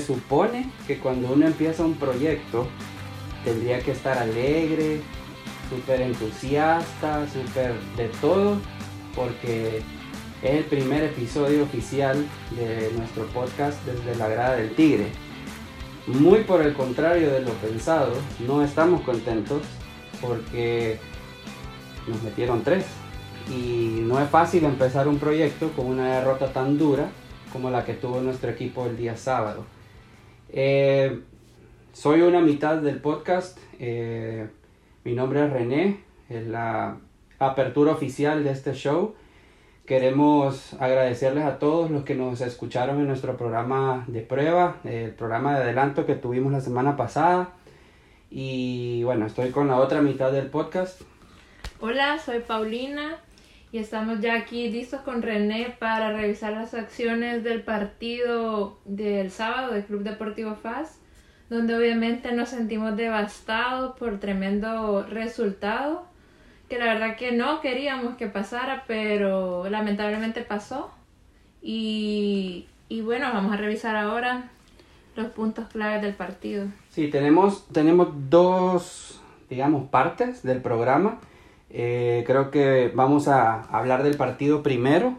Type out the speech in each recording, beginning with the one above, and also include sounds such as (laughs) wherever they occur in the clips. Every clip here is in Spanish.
supone que cuando uno empieza un proyecto tendría que estar alegre, súper entusiasta, súper de todo, porque es el primer episodio oficial de nuestro podcast desde la grada del tigre. Muy por el contrario de lo pensado, no estamos contentos porque nos metieron tres. Y no es fácil empezar un proyecto con una derrota tan dura como la que tuvo nuestro equipo el día sábado. Eh, soy una mitad del podcast. Eh, mi nombre es René. Es la apertura oficial de este show. Queremos agradecerles a todos los que nos escucharon en nuestro programa de prueba, el programa de adelanto que tuvimos la semana pasada. Y bueno, estoy con la otra mitad del podcast. Hola, soy Paulina y estamos ya aquí listos con René para revisar las acciones del partido del sábado del Club Deportivo FAS, donde obviamente nos sentimos devastados por tremendo resultado, que la verdad que no queríamos que pasara, pero lamentablemente pasó. Y, y bueno, vamos a revisar ahora los puntos claves del partido. Sí, tenemos, tenemos dos, digamos, partes del programa. Eh, creo que vamos a hablar del partido primero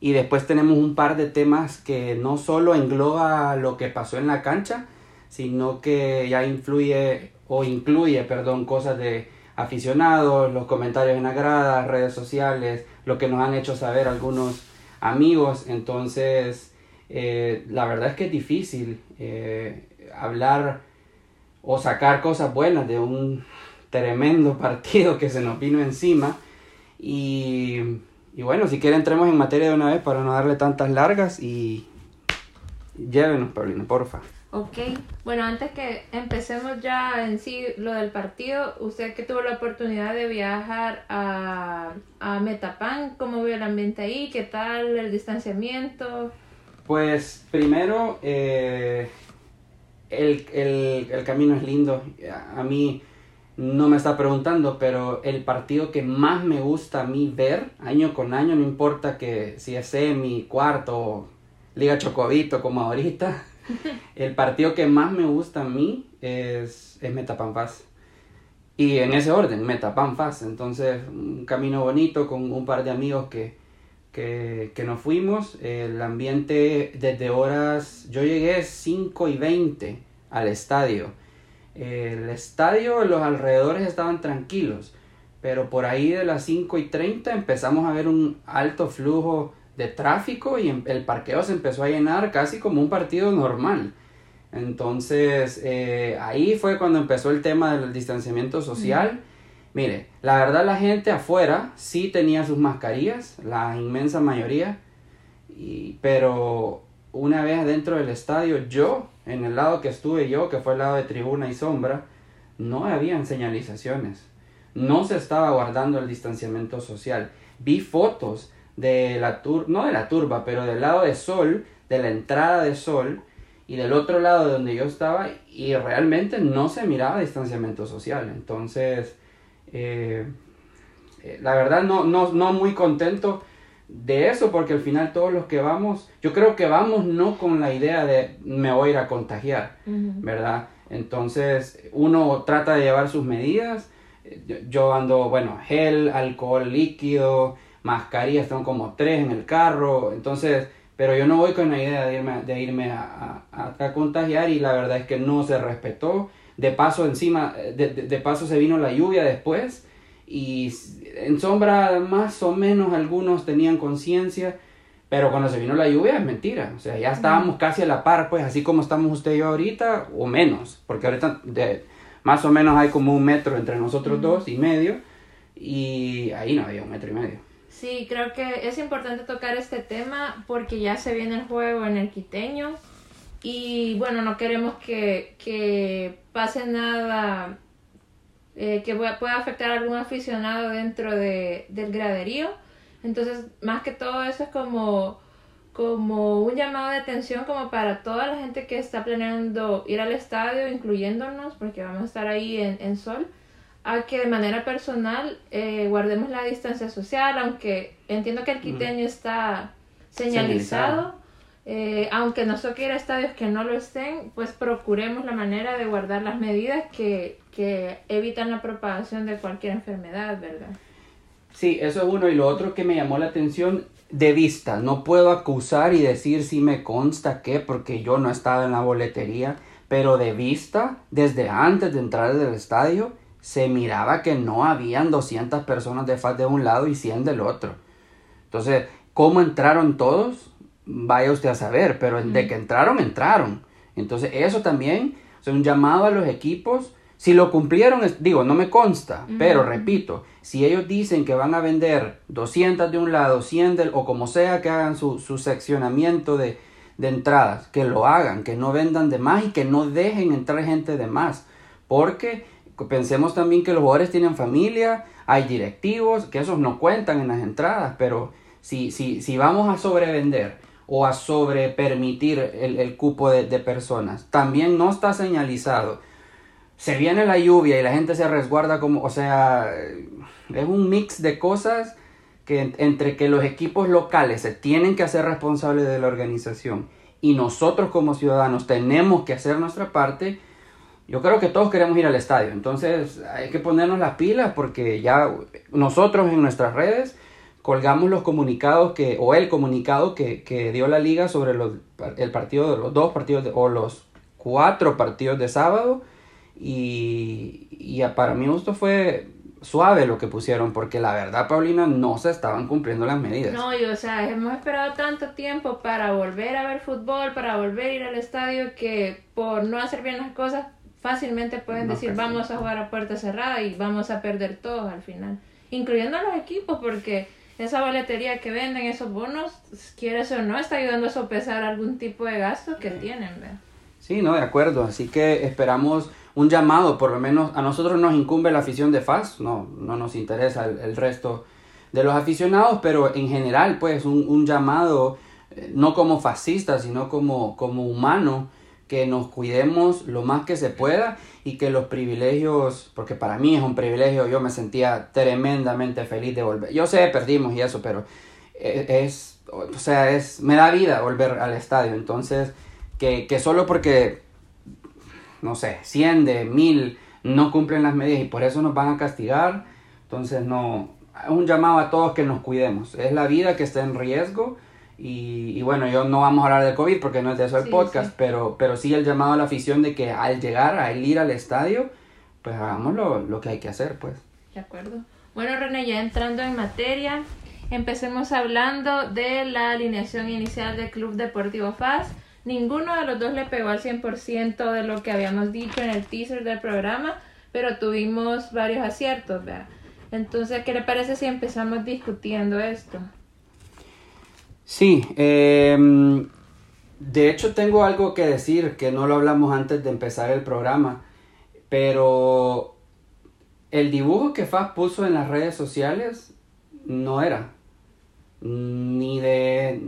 y después tenemos un par de temas que no solo engloba lo que pasó en la cancha, sino que ya influye o incluye, perdón, cosas de aficionados, los comentarios en la grada, redes sociales, lo que nos han hecho saber algunos amigos. Entonces, eh, la verdad es que es difícil eh, hablar o sacar cosas buenas de un tremendo partido que se nos vino encima. Y, y bueno, si quiere entremos en materia de una vez para no darle tantas largas y llévenos, Paulina, porfa. Ok, bueno, antes que empecemos ya en sí lo del partido, usted que tuvo la oportunidad de viajar a, a Metapan, ¿cómo vio el ambiente ahí? ¿Qué tal el distanciamiento? Pues primero, eh, el, el, el, camino es lindo. A mí no me está preguntando, pero el partido que más me gusta a mí ver año con año, no importa que si es semi, cuarto, liga chocobito como ahorita, (laughs) el partido que más me gusta a mí es, es Metapanfaz. Y en ese orden, Metapanfaz. Entonces, un camino bonito con un par de amigos que, que, que nos fuimos. El ambiente desde horas, yo llegué 5 y 20 al estadio el estadio, los alrededores estaban tranquilos, pero por ahí de las 5 y 30 empezamos a ver un alto flujo de tráfico y em, el parqueo se empezó a llenar casi como un partido normal. Entonces eh, ahí fue cuando empezó el tema del distanciamiento social. Mire, la verdad la gente afuera sí tenía sus mascarillas, la inmensa mayoría, y, pero una vez dentro del estadio yo en el lado que estuve yo, que fue el lado de tribuna y sombra, no habían señalizaciones. No se estaba guardando el distanciamiento social. Vi fotos de la turba, no de la turba, pero del lado de sol, de la entrada de sol, y del otro lado de donde yo estaba, y realmente no se miraba distanciamiento social. Entonces, eh, eh, la verdad no, no, no muy contento de eso, porque al final todos los que vamos, yo creo que vamos no con la idea de me voy a ir a contagiar, ¿verdad? Entonces uno trata de llevar sus medidas, yo ando, bueno, gel, alcohol líquido, mascarillas, están como tres en el carro, entonces, pero yo no voy con la idea de irme, de irme a, a, contagiar y la verdad es que no se respetó, de paso encima, de, de paso se vino la lluvia después, y en sombra más o menos algunos tenían conciencia, pero cuando se vino la lluvia es mentira, o sea, ya estábamos casi a la par, pues así como estamos usted y yo ahorita, o menos, porque ahorita de, más o menos hay como un metro entre nosotros dos y medio, y ahí no había un metro y medio. Sí, creo que es importante tocar este tema porque ya se viene el juego en el quiteño y bueno, no queremos que, que pase nada eh, que pueda afectar a algún aficionado dentro de, del graderío. Entonces, más que todo eso es como, como un llamado de atención como para toda la gente que está planeando ir al estadio, incluyéndonos, porque vamos a estar ahí en, en sol, a que de manera personal eh, guardemos la distancia social, aunque entiendo que el quiteño está señalizado. Eh, aunque nos toque ir a estadios que no lo estén, pues procuremos la manera de guardar las medidas que, que evitan la propagación de cualquier enfermedad, ¿verdad? Sí, eso es uno. Y lo otro que me llamó la atención, de vista. No puedo acusar y decir si me consta que, porque yo no he estado en la boletería, pero de vista, desde antes de entrar del estadio, se miraba que no habían 200 personas de FAS de un lado y 100 del otro. Entonces, ¿cómo entraron todos? Vaya usted a saber, pero de que entraron, entraron. Entonces, eso también es un llamado a los equipos. Si lo cumplieron, digo, no me consta, pero repito, si ellos dicen que van a vender 200 de un lado, 100 del, o como sea que hagan su, su seccionamiento de, de entradas, que lo hagan, que no vendan de más y que no dejen entrar gente de más. Porque pensemos también que los jugadores tienen familia, hay directivos, que esos no cuentan en las entradas, pero si, si, si vamos a sobrevender o a sobre permitir el, el cupo de, de, personas, también no está señalizado. Se viene la lluvia y la gente se resguarda como, o sea, es un mix de cosas que entre que los equipos locales se tienen que hacer responsables de la organización y nosotros como ciudadanos tenemos que hacer nuestra parte, yo creo que todos queremos ir al estadio. Entonces hay que ponernos las pilas porque ya nosotros en nuestras redes colgamos los comunicados que, o el comunicado que, que dio la liga sobre los, el partido de los dos partidos de, o los cuatro partidos de sábado. Y, y para mí esto fue suave lo que pusieron, porque la verdad, Paulina, no se estaban cumpliendo las medidas. No, y o sea, hemos esperado tanto tiempo para volver a ver fútbol, para volver a ir al estadio, que por no hacer bien las cosas, fácilmente pueden no, decir, vamos a jugar a puerta cerrada y vamos a perder todos al final, incluyendo a los equipos, porque esa boletería que venden, esos bonos, quieres o no, está ayudando a sopesar algún tipo de gasto que tienen, ¿verdad? Sí, no, de acuerdo, así que esperamos un llamado, por lo menos a nosotros nos incumbe la afición de FAS, no, no nos interesa el, el resto de los aficionados, pero en general, pues, un, un llamado, eh, no como fascista, sino como, como humano, que nos cuidemos lo más que se pueda y que los privilegios, porque para mí es un privilegio, yo me sentía tremendamente feliz de volver. Yo sé, perdimos y eso, pero es, es o sea, es, me da vida volver al estadio, entonces, que, que solo porque no sé, 100 de 1000 no cumplen las medidas y por eso nos van a castigar. Entonces, no, un llamado a todos que nos cuidemos. Es la vida que está en riesgo. Y, y bueno, yo no vamos a hablar de COVID porque no es de eso el sí, podcast, sí. Pero, pero sí el llamado a la afición de que al llegar, al ir al estadio, pues hagamos lo, lo que hay que hacer, pues. De acuerdo. Bueno, René, ya entrando en materia, empecemos hablando de la alineación inicial del Club Deportivo FAS. Ninguno de los dos le pegó al 100% de lo que habíamos dicho en el teaser del programa, pero tuvimos varios aciertos, ¿verdad? Entonces, ¿qué le parece si empezamos discutiendo esto? Sí, eh, de hecho tengo algo que decir que no lo hablamos antes de empezar el programa, pero el dibujo que Faz puso en las redes sociales no era ni de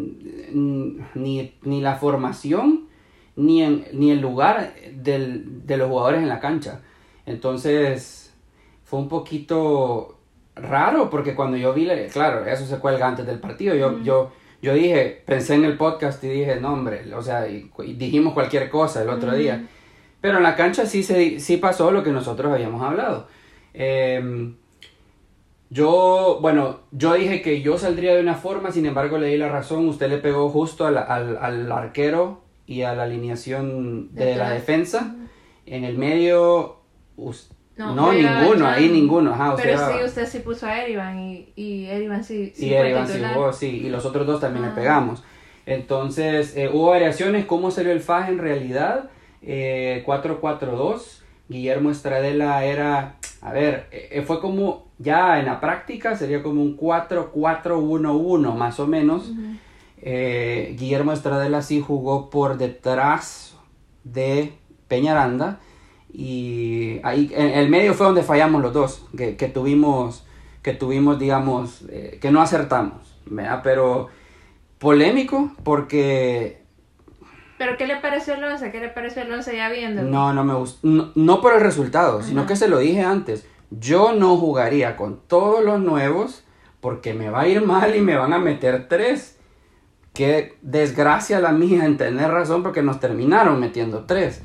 ni, ni la formación ni, en, ni el lugar del, de los jugadores en la cancha. Entonces fue un poquito raro porque cuando yo vi, claro, eso se cuelga antes del partido. Yo, mm. yo, yo dije, pensé en el podcast y dije, no, hombre, o sea, y, y dijimos cualquier cosa el otro día. Pero en la cancha sí, se, sí pasó lo que nosotros habíamos hablado. Eh, yo, bueno, yo dije que yo saldría de una forma, sin embargo le di la razón, usted le pegó justo al, al, al arquero y a la alineación de, de la defensa. En el medio, no, no ninguno, ahí ninguno. Ajá, Pero sea, sí, usted sí puso a Erivan y, y Erivan sí, sí Y Erivan sí jugó, sí, y los otros dos también ah. le pegamos. Entonces, eh, hubo variaciones, ¿cómo salió el FAJ en realidad? Eh, 4-4-2, Guillermo Estradela era, a ver, eh, fue como ya en la práctica sería como un 4-4-1-1 más o menos. Uh -huh. eh, Guillermo Estradela sí jugó por detrás de Peñaranda y ahí en el medio fue donde fallamos los dos, que, que tuvimos, que tuvimos, digamos, eh, que no acertamos, ¿verdad? Pero polémico porque... ¿Pero qué le pareció el 11? ¿Qué le pareció el 11 ya viendo? No, no me gustó, no, no por el resultado, Ajá. sino que se lo dije antes yo no jugaría con todos los nuevos porque me va a ir mal y me van a meter tres. qué desgracia la mía en tener razón porque nos terminaron metiendo tres.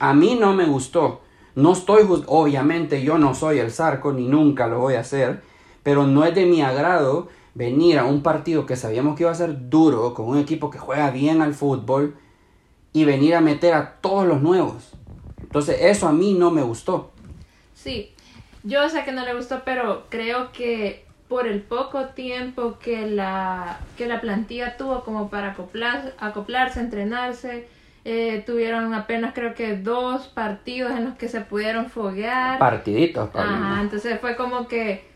A mí no me gustó. No estoy, obviamente yo no soy el Zarco ni nunca lo voy a hacer, pero no es de mi agrado venir a un partido que sabíamos que iba a ser duro, con un equipo que juega bien al fútbol, y venir a meter a todos los nuevos. Entonces eso a mí no me gustó. Sí, yo sé que no le gustó, pero creo que por el poco tiempo que la, que la plantilla tuvo como para acoplar, acoplarse, entrenarse, eh, tuvieron apenas creo que dos partidos en los que se pudieron foguear. Partiditos, Ajá, entonces fue como que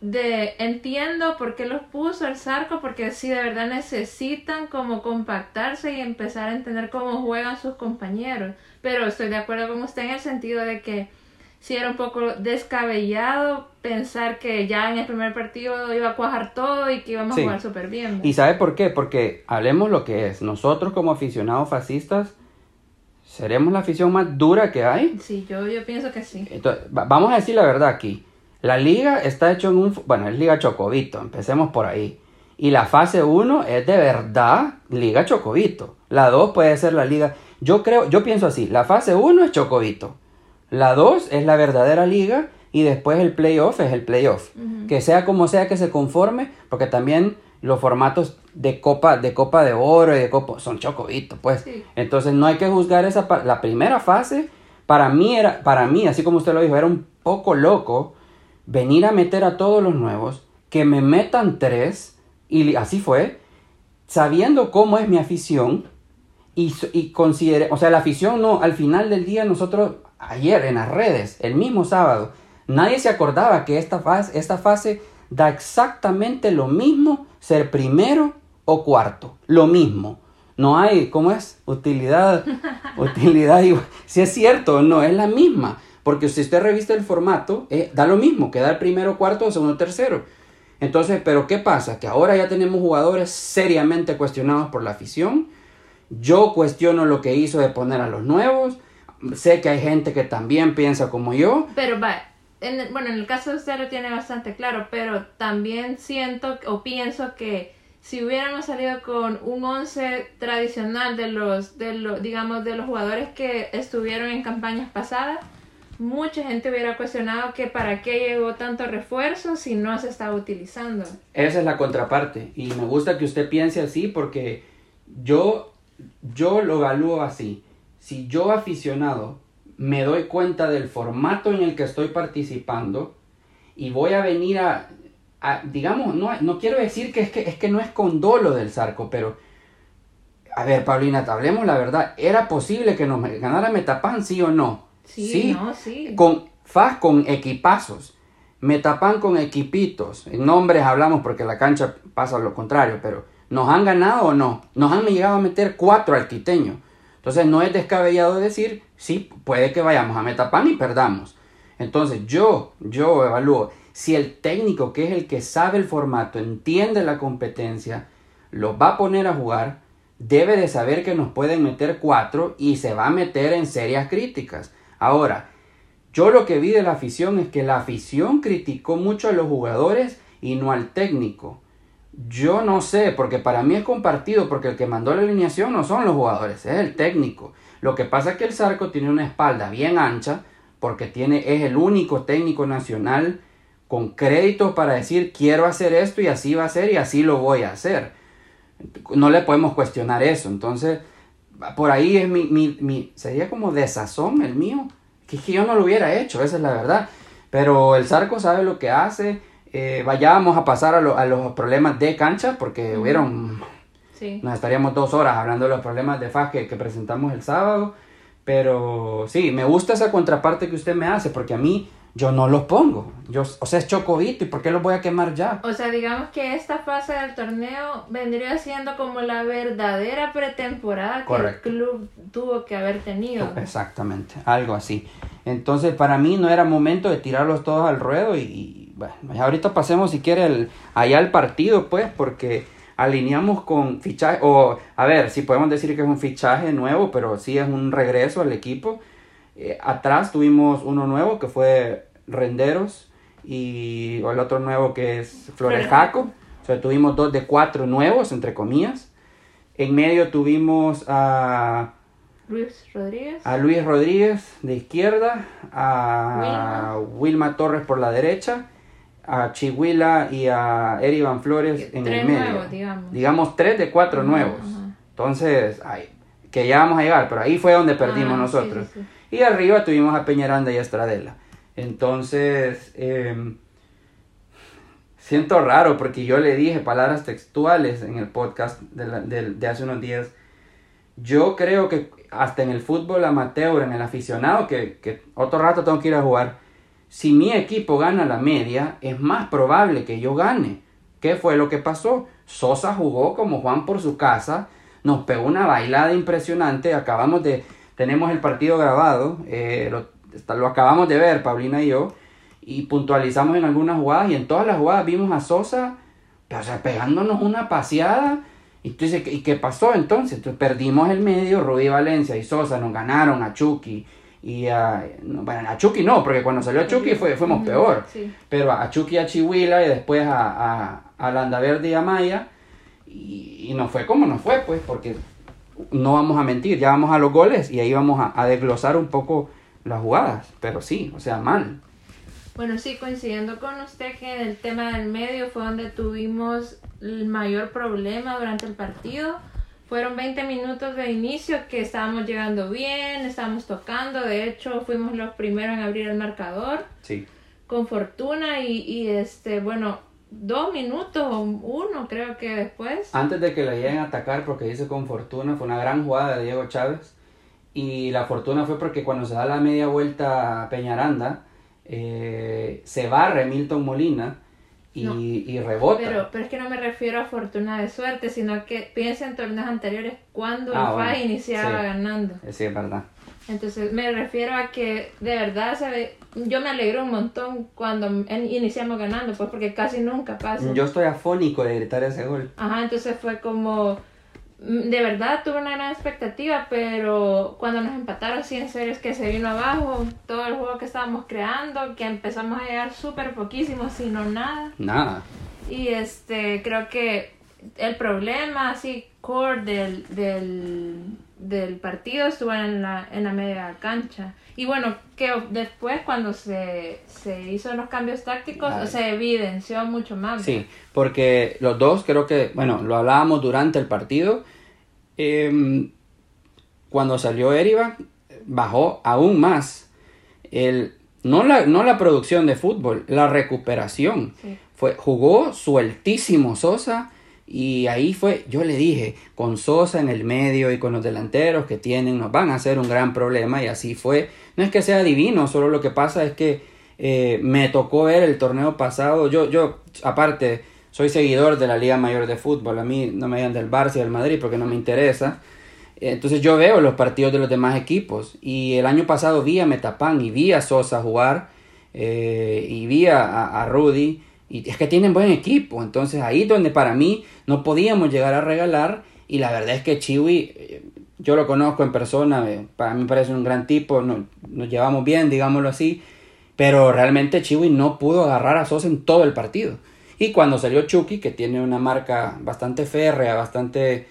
de entiendo por qué los puso el Zarco, porque sí de verdad necesitan como compactarse y empezar a entender cómo juegan sus compañeros. Pero estoy de acuerdo con usted en el sentido de que sí era un poco descabellado pensar que ya en el primer partido iba a cuajar todo y que íbamos a jugar súper bien. ¿Y sabe por qué? Porque hablemos lo que es. Nosotros como aficionados fascistas, ¿seremos la afición más dura que hay? Sí, yo, yo pienso que sí. Entonces, vamos a decir la verdad aquí. La liga está hecho en un... Bueno, es Liga Chocobito, empecemos por ahí. Y la fase 1 es de verdad Liga Chocobito. La 2 puede ser la liga... Yo creo, yo pienso así, la fase 1 es Chocobito. La 2 es la verdadera liga y después el playoff es el playoff. Que sea como sea que se conforme, porque también los formatos de copa de copa de oro y de copa son chocobitos, pues. Entonces no hay que juzgar esa la primera fase para mí era para mí, así como usted lo dijo, era un poco loco venir a meter a todos los nuevos, que me metan tres y así fue, sabiendo cómo es mi afición y, y considere, o sea, la afición no, al final del día nosotros ayer en las redes, el mismo sábado, nadie se acordaba que esta fase, esta fase da exactamente lo mismo ser primero o cuarto, lo mismo. No hay, ¿cómo es? Utilidad, (laughs) utilidad, si es cierto, no, es la misma. Porque si usted revista el formato, eh, da lo mismo, quedar primero, cuarto, segundo, tercero. Entonces, pero ¿qué pasa? Que ahora ya tenemos jugadores seriamente cuestionados por la afición. Yo cuestiono lo que hizo de poner a los nuevos sé que hay gente que también piensa como yo. Pero va, bueno, en el caso de usted lo tiene bastante claro, pero también siento o pienso que si hubiéramos salido con un 11 tradicional de los, de los, digamos, de los jugadores que estuvieron en campañas pasadas, mucha gente hubiera cuestionado que para qué llegó tanto refuerzo si no se estaba utilizando. Esa es la contraparte y me gusta que usted piense así porque yo, yo lo evalúo así si yo aficionado me doy cuenta del formato en el que estoy participando y voy a venir a, digamos, no, no quiero decir que es, que es que no es con dolo del Zarco, pero a ver, Paulina, hablemos la verdad, ¿era posible que nos ganara Metapan, sí o no? Sí, No, sí. Con FAS con equipazos, Metapan con equipitos, en nombres hablamos porque la cancha pasa lo contrario, pero ¿nos han ganado o no? Nos han llegado a meter cuatro al quiteño. Entonces no es descabellado decir, sí, puede que vayamos a Metapan y perdamos. Entonces yo, yo evalúo, si el técnico que es el que sabe el formato, entiende la competencia, lo va a poner a jugar, debe de saber que nos pueden meter cuatro y se va a meter en serias críticas. Ahora, yo lo que vi de la afición es que la afición criticó mucho a los jugadores y no al técnico. Yo no sé, porque para mí es compartido, porque el que mandó la alineación no son los jugadores, es el técnico. Lo que pasa es que el Zarco tiene una espalda bien ancha, porque tiene, es el único técnico nacional con créditos para decir quiero hacer esto y así va a ser y así lo voy a hacer. No le podemos cuestionar eso. Entonces, por ahí es mi, mi, mi sería como desazón el mío, que, que yo no lo hubiera hecho, esa es la verdad. Pero el Zarco sabe lo que hace eh, vayamos a pasar a, los problemas de cancha, porque hubieron, nos estaríamos dos horas hablando de los problemas de FAS que, presentamos el sábado, pero sí, me gusta esa contraparte que usted me hace, porque a mí yo no los pongo. Yo, o sea, es chocovito, ¿y por qué los voy a quemar ya? O sea, digamos que esta fase del torneo vendría siendo como la verdadera pretemporada que el club tuvo que haber tenido. Exactamente, algo así. Entonces, para mí no era momento de tirarlos todos al ruedo y bueno, ahorita pasemos si quiere el, allá al partido, pues, porque alineamos con fichaje, o a ver, si podemos decir que es un fichaje nuevo, pero sí es un regreso al equipo. Eh, atrás tuvimos uno nuevo que fue Renderos y el otro nuevo que es Flores Jaco. O sea, tuvimos dos de cuatro nuevos, entre comillas. En medio tuvimos a Luis Rodríguez. a Luis Rodríguez de izquierda, a Wilma, Torres por la derecha, a Chihuila y a Erivan Flores en Tres el medio. nuevos, digamos. Digamos tres de cuatro Ajá, nuevos. ajá. Entonces, ay, que ya vamos a llegar, pero ahí fue donde perdimos Ah, sí, nosotros. sí, Y arriba tuvimos a Peñaranda y a Estradela. Entonces, eh, siento raro porque yo le dije palabras textuales en el podcast de, la- de- de hace unos días. Yo creo que hasta en el fútbol amateur, en el aficionado, que, que otro rato tengo que ir a jugar, si mi equipo gana la media, es más probable que yo gane. ¿Qué fue lo que pasó? Sosa jugó como Juan por su casa, nos pegó una bailada impresionante, acabamos de, tenemos el partido grabado, eh, lo, lo acabamos de ver, Paulina y yo, y puntualizamos en algunas jugadas, y en todas las jugadas vimos a Sosa, o sea, pegándonos una paseada, y tú dices, ¿y qué pasó entonces? Entonces perdimos el medio, Rudy Valencia y Sosa nos ganaron a Chucky, y a, no, bueno, a Chucky no, porque cuando salió Chucky fue, fuimos peor, Sí. pero a Chucky a Chihuila y después a, a, a Landaverde y a Maya y, y nos fue como nos fue pues porque no vamos a mentir, ya vamos a los goles y ahí vamos a, a desglosar un poco las jugadas, pero sí, o sea, mal. Bueno, sí, coincidiendo con usted que en el tema del medio fue donde tuvimos el mayor problema durante el partido. Fueron 20 minutos de inicio que estábamos llegando bien, estábamos tocando, de hecho fuimos los primeros en abrir el marcador Sí. con fortuna y, y este, bueno, dos minutos o uno creo que después. Antes de que la lleguen a atacar, porque dice con fortuna, fue una gran jugada de Diego Chávez. Y la fortuna fue porque cuando se da la media vuelta a Peñaranda, eh, se barre Milton Molina y, No. y rebota. Pero, pero es que no me refiero a fortuna de suerte, sino que piensa en torneos anteriores cuando Ah, el bueno, FAI iniciaba sí. ganando. Eh, Sí, es verdad. Entonces me refiero a que de verdad se ve, yo me alegro un montón cuando iniciamos ganando, pues porque casi nunca pasa. Yo estoy afónico de gritar ese gol. Ajá, entonces fue como, de verdad tuve una gran expectativa, pero cuando nos empataron, sí, en serio es que se vino abajo todo el juego que estábamos creando, que empezamos a llegar súper poquísimo, sino nada. Nada. Y este, creo que el problema así core del, del, del partido estuvo en la, en la media cancha. Y bueno, que después cuando se, se hizo los cambios tácticos se evidenció mucho más. Sí, porque los dos creo que, bueno, lo hablábamos durante el partido. em, cuando salió Erivan, bajó aún más. El, no, la, no la producción de fútbol, la recuperación. Sí. Fue, jugó sueltísimo Sosa y ahí fue, yo le dije, con Sosa en el medio y con los delanteros que tienen, nos van a hacer un gran problema y así fue. No es que sea divino, solo lo que pasa es que eh, me tocó ver el torneo pasado. Yo, yo, aparte, soy seguidor de la Liga Mayor de Fútbol. A mí no me digan del Barça y del Madrid porque no me interesa. Entonces yo veo los partidos de los demás equipos. Y el año pasado vi a Metapán y vi a Sosa jugar. eh, y vi a, a- Rudy. Y es que tienen buen equipo. Entonces ahí donde para mí no podíamos llegar a regalar. Y la verdad es que Chiwi, eh, yo lo conozco en persona. eh, para mí parece un gran tipo. no- nos llevamos bien, digámoslo así. Pero realmente Chiwi no pudo agarrar a Sosa en todo el partido. Y cuando salió Chucky, que tiene una marca bastante férrea, bastante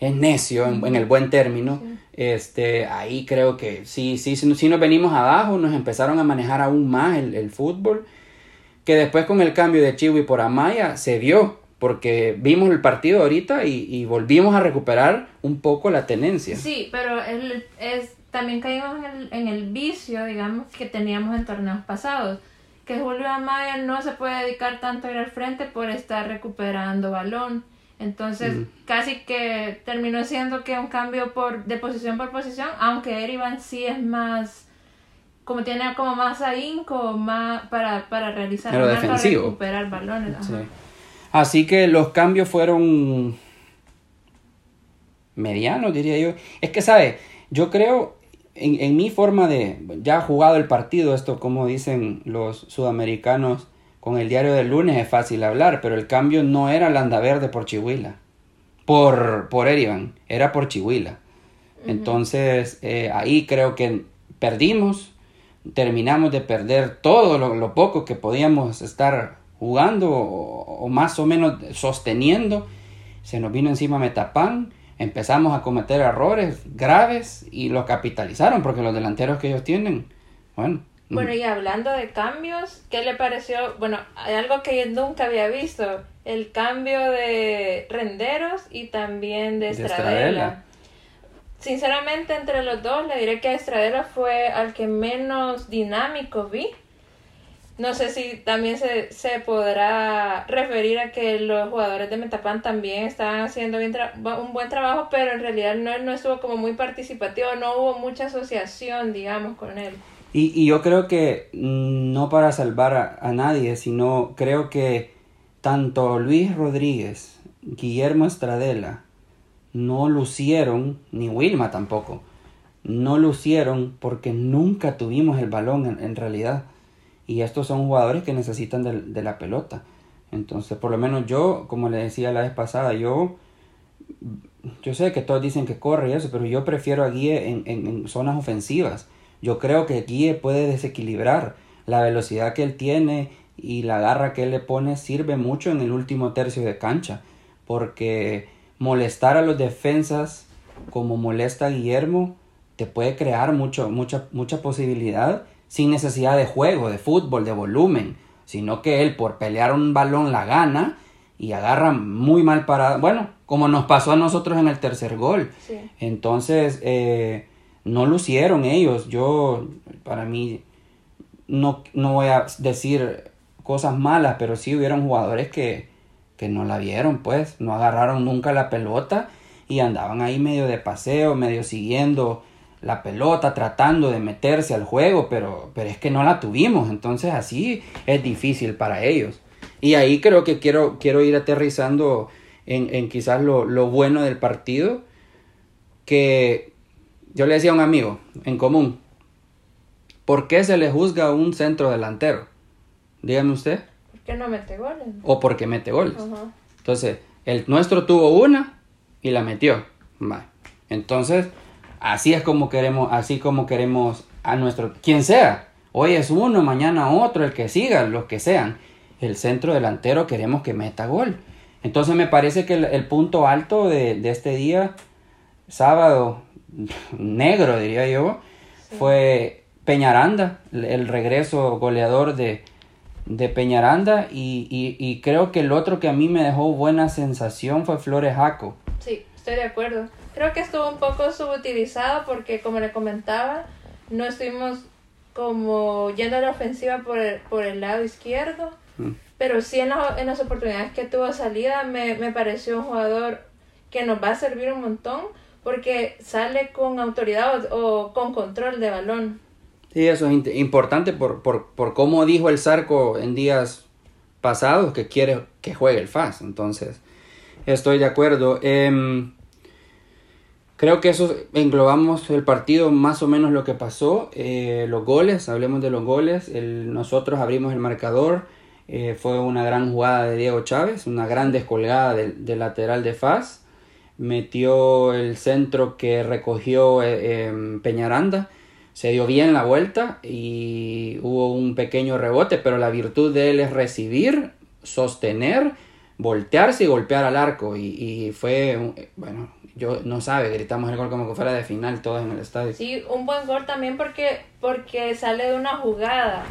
es necio en, en el buen término, Sí. este, ahí creo que sí, sí, sí, sí nos venimos abajo, nos empezaron a manejar aún más el, el fútbol, que después con el cambio de Chiwi por Amaya se vio, porque vimos el partido ahorita y, y volvimos a recuperar un poco la tenencia. Sí, pero el, es, también caímos en el, en el vicio, digamos, que teníamos en torneos pasados. Que Julio Amaya no se puede dedicar tanto a ir al frente por estar recuperando balón. Entonces, Mm. casi que terminó siendo que un cambio por, de posición por posición, aunque Erivan sí es más, como tiene como más ahínco, más para, para realizar defensivo. recuperar balones. Sí. Así que los cambios fueron medianos, diría yo. Es que, ¿sabe? Yo creo, en, en mi forma de, ya jugado el partido, esto como dicen los sudamericanos, con el diario del lunes es fácil hablar, pero el cambio no era Landaverde por Chihuila, por, por Erivan, era por Chihuila. Entonces, eh, ahí creo que perdimos, terminamos de perder todo lo, lo poco que podíamos estar jugando o, o más o menos sosteniendo. Se nos vino encima Metapán, empezamos a cometer errores graves y los capitalizaron porque los delanteros que ellos tienen, bueno. Bueno, y hablando de cambios, ¿qué le pareció? Bueno, hay algo que yo nunca había visto, el cambio de Renderos y también de Estradela. Sinceramente, entre los dos, le diré que Estradela fue al que menos dinámico vi. No sé si también se, se podrá referir a que los jugadores de Metapan también estaban haciendo un buen trabajo, pero en realidad no, no estuvo como muy participativo, no hubo mucha asociación, digamos, con él. Y, y yo creo que mm, no para salvar a, nadie, sino creo que tanto Luis Rodríguez, Guillermo Estradela, no lucieron, ni Wilma tampoco, no lucieron porque nunca tuvimos el balón en, en realidad y estos son jugadores que necesitan de, la pelota. Entonces, por lo menos yo, como le decía la vez pasada, yo, yo sé que todos dicen que corre y eso, pero yo prefiero a Guille en, en, zonas ofensivas. Yo creo que Guille puede desequilibrar la velocidad que él tiene y la garra que él le pone sirve mucho en el último tercio de cancha, porque molestar a los defensas como molesta a Guillermo te puede crear mucho, mucha, mucha posibilidad sin necesidad de juego, de fútbol, de volumen, sino que él por pelear un balón la gana y agarra muy mal parado, bueno, como nos pasó a nosotros en el tercer gol. Entonces, eh, no lucieron ellos, yo, para mí, no, no voy a decir cosas malas, pero sí hubieron jugadores que, que no la vieron, pues, no agarraron nunca la pelota y andaban ahí medio de paseo, medio siguiendo la pelota, tratando de meterse al juego, pero, pero es que no la tuvimos, entonces así es difícil para ellos. Y ahí creo que quiero, quiero ir aterrizando en, en quizás lo, lo, bueno del partido, que yo le decía a un amigo en común, ¿por qué se le juzga a un centro delantero? Dígame usted. Porque no mete goles. O porque mete goles. Entonces, el nuestro tuvo una y la metió. Entonces, Así es como queremos, así como queremos a nuestro, quien sea. Hoy es uno, mañana otro, el que siga, los que sean. El centro delantero queremos que meta gol. Entonces me parece que el, punto alto de, este día, sábado (laughs) negro diría yo, fue Peñaranda, el regreso goleador de, de Peñaranda y, y, y, creo que el otro que a mí me dejó buena sensación fue Flores Jaco. Sí, estoy de acuerdo. Creo que estuvo un poco subutilizado porque, como le comentaba, no estuvimos como yendo a la ofensiva por el, por el lado izquierdo. Mm. Pero sí en, en, las oportunidades que tuvo salida me, me pareció un jugador que nos va a servir un montón porque sale con autoridad o, con control de balón. Sí, eso es importante por, por, por cómo dijo el Zarco en días pasados que quiere que juegue el FAS. Entonces, estoy de acuerdo. Eh, Creo que eso englobamos el partido, más o menos lo que pasó. Eh, los goles, hablemos de los goles. nosotros abrimos el marcador. Eh, fue una gran jugada de Diego Chávez, una gran descolgada del, lateral de Faz. Metió el centro que recogió eh, em, Peñaranda. Se dio bien la vuelta y hubo un pequeño rebote, pero la virtud de él es recibir, sostener, voltearse y golpear al arco. Y, y fue, bueno, yo no sabe, gritamos el gol como que fuera de final todos en el estadio. Sí, un buen gol también porque, porque sale de una jugada.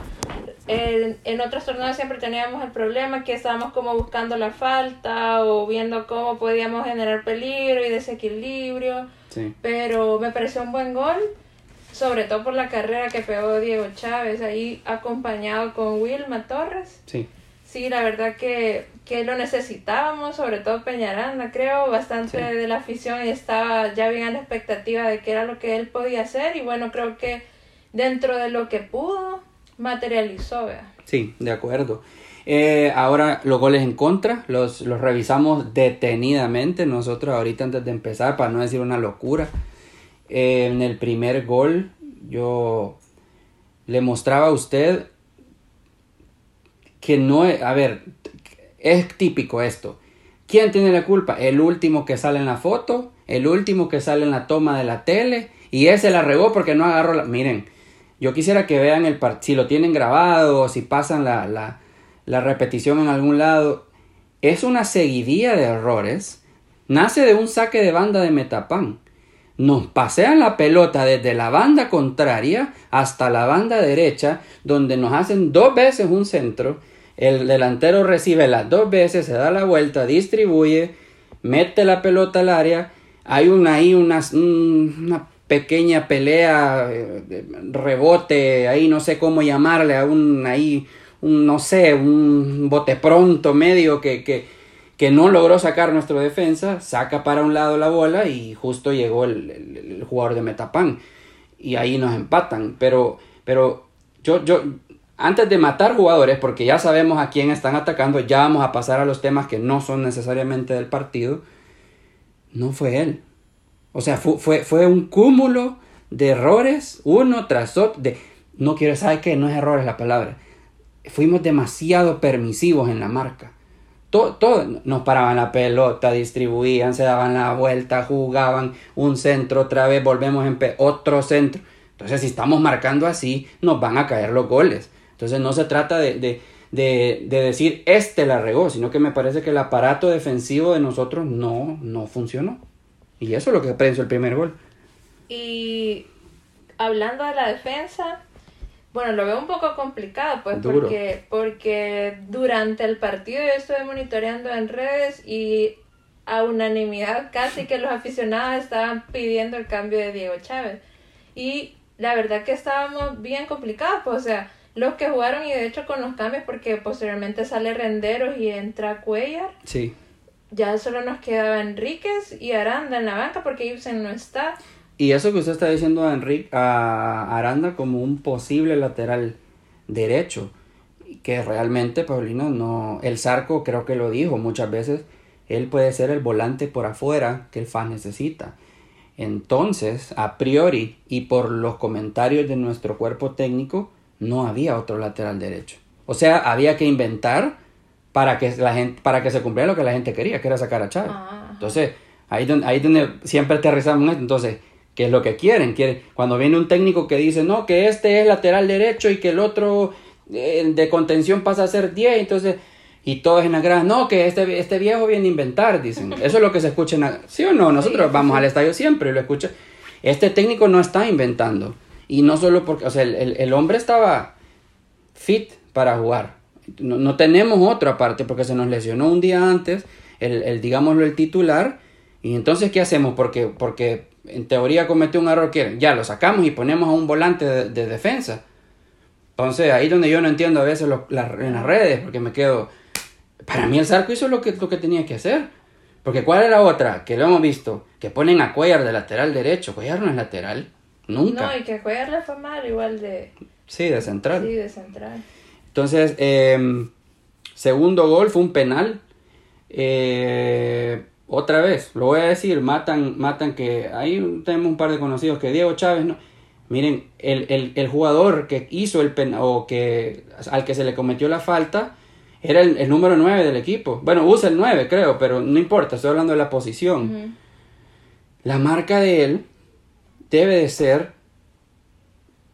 En, en otros torneos siempre teníamos el problema que estábamos como buscando la falta o viendo cómo podíamos generar peligro y desequilibrio. Sí. Pero me pareció un buen gol, sobre todo por la carrera que pegó Diego Chávez ahí acompañado con Wilma Torres. Sí. Sí, la verdad que que lo necesitábamos, sobre todo Peñaranda, creo, bastante de la afición y estaba ya bien a la expectativa de qué era lo que él podía hacer y bueno, creo que dentro de lo que pudo, materializó. Sí, de acuerdo. Eh, ahora los goles en contra, los, los revisamos detenidamente nosotros ahorita antes de empezar, para no decir una locura. En el primer gol yo le mostraba a usted que no, a ver, es típico esto. ¿Quién tiene la culpa? El último que sale en la foto, el último que sale en la toma de la tele, y ese la regó porque no agarró la... Miren, yo quisiera que vean el partido, si lo tienen grabado o si pasan la, la, repetición en algún lado. Es una seguidilla de errores. nace de un saque de banda de Metapan. Nos pasean la pelota desde la banda contraria hasta la banda derecha, donde nos hacen dos veces un centro. El delantero recibe las dos veces, se da la vuelta, distribuye, mete la pelota al área. Hay una, ahí una, una pequeña pelea, eh, rebote, ahí no sé cómo llamarle, a un ahí, un, no sé, un bote pronto medio que, que, que no logró sacar nuestro defensa, saca para un lado la bola y justo llegó el, el, jugador de Metapan y ahí nos empatan. Pero, pero yo, yo, antes de matar jugadores, porque ya sabemos a quién están atacando, ya vamos a pasar a los temas que no son necesariamente del partido, no fue él. O sea, fue, fue, un cúmulo de errores, uno tras otro. De, no quiero, saber qué? No es errores la palabra. Fuimos demasiado permisivos en la marca. Todo, todo, nos paraban la pelota, distribuían, se daban la vuelta, jugaban un centro, otra vez volvemos en otro centro. Entonces, si estamos marcando así, nos van a caer los goles. Entonces, no se trata de, de, de, de decir este la regó, sino que me parece que el aparato defensivo de nosotros no, no funcionó. Y eso es lo que pensó el primer gol. Y hablando de la defensa, bueno, lo veo un poco complicado, pues, porque, porque durante el partido yo estuve monitoreando en redes y a unanimidad casi que los aficionados estaban pidiendo el cambio de Diego Chávez. Y la verdad que estábamos bien complicados, pues, o sea, los que jugaron y de hecho con los cambios, porque posteriormente sale Renderos y entra Cuellar. Sí ya solo nos quedaba Enríquez y Aranda en la banca porque Ibsen no está. Y eso que usted está diciendo a, Enrique, a Aranda como un posible lateral derecho, que realmente, Paulino, no, el Zarco creo que lo dijo muchas veces, él puede ser el volante por afuera que el FAS necesita. Entonces, a priori y por los comentarios de nuestro cuerpo técnico, no había otro lateral derecho. O sea, había que inventar para que la gente para que se cumpliera lo que la gente quería, que era sacar a Chávez. Ah, Entonces, ahí donde, ahí donde siempre aterrizamos esto. Entonces, ¿qué es lo que quieren? quieren? Cuando viene un técnico que dice, no, que este es lateral derecho y que el otro eh, de contención pasa a ser 10, entonces, y todos en la grada, no, que este, este viejo viene a inventar, dicen. (laughs) Eso es lo que se escucha en ¿Sí o no? Nosotros vamos al estadio siempre y lo escucha. Este técnico no está inventando. Y no solo porque, o sea, el, el hombre estaba fit para jugar no, no, tenemos otro aparte porque se nos lesionó un día antes, el, el, digámoslo, el titular. Y entonces, ¿qué hacemos? Porque, porque en teoría cometió un error que ya lo sacamos y ponemos a un volante de, defensa. Entonces, ahí donde yo no entiendo a veces en las redes, porque me quedo. Para mí, el Zarco hizo lo que, lo que tenía que hacer. Porque, ¿cuál es la otra? Que lo hemos visto, que ponen a Cuellar de lateral derecho. Cuellar no es lateral, nunca. No, y que Cuellar le fue mal, igual de. Sí, de central. Sí, de central. Entonces, eh, segundo gol fue un penal. Eh, otra vez, lo voy a decir, matan, matan que ahí tenemos un par de conocidos que Diego Chávez no. Miren, el, el, el jugador que hizo el penal o que al que se le cometió la falta era el, el, número 9 del equipo. Bueno, usa el 9, creo, pero no importa, estoy hablando de la posición. La marca de él debe de ser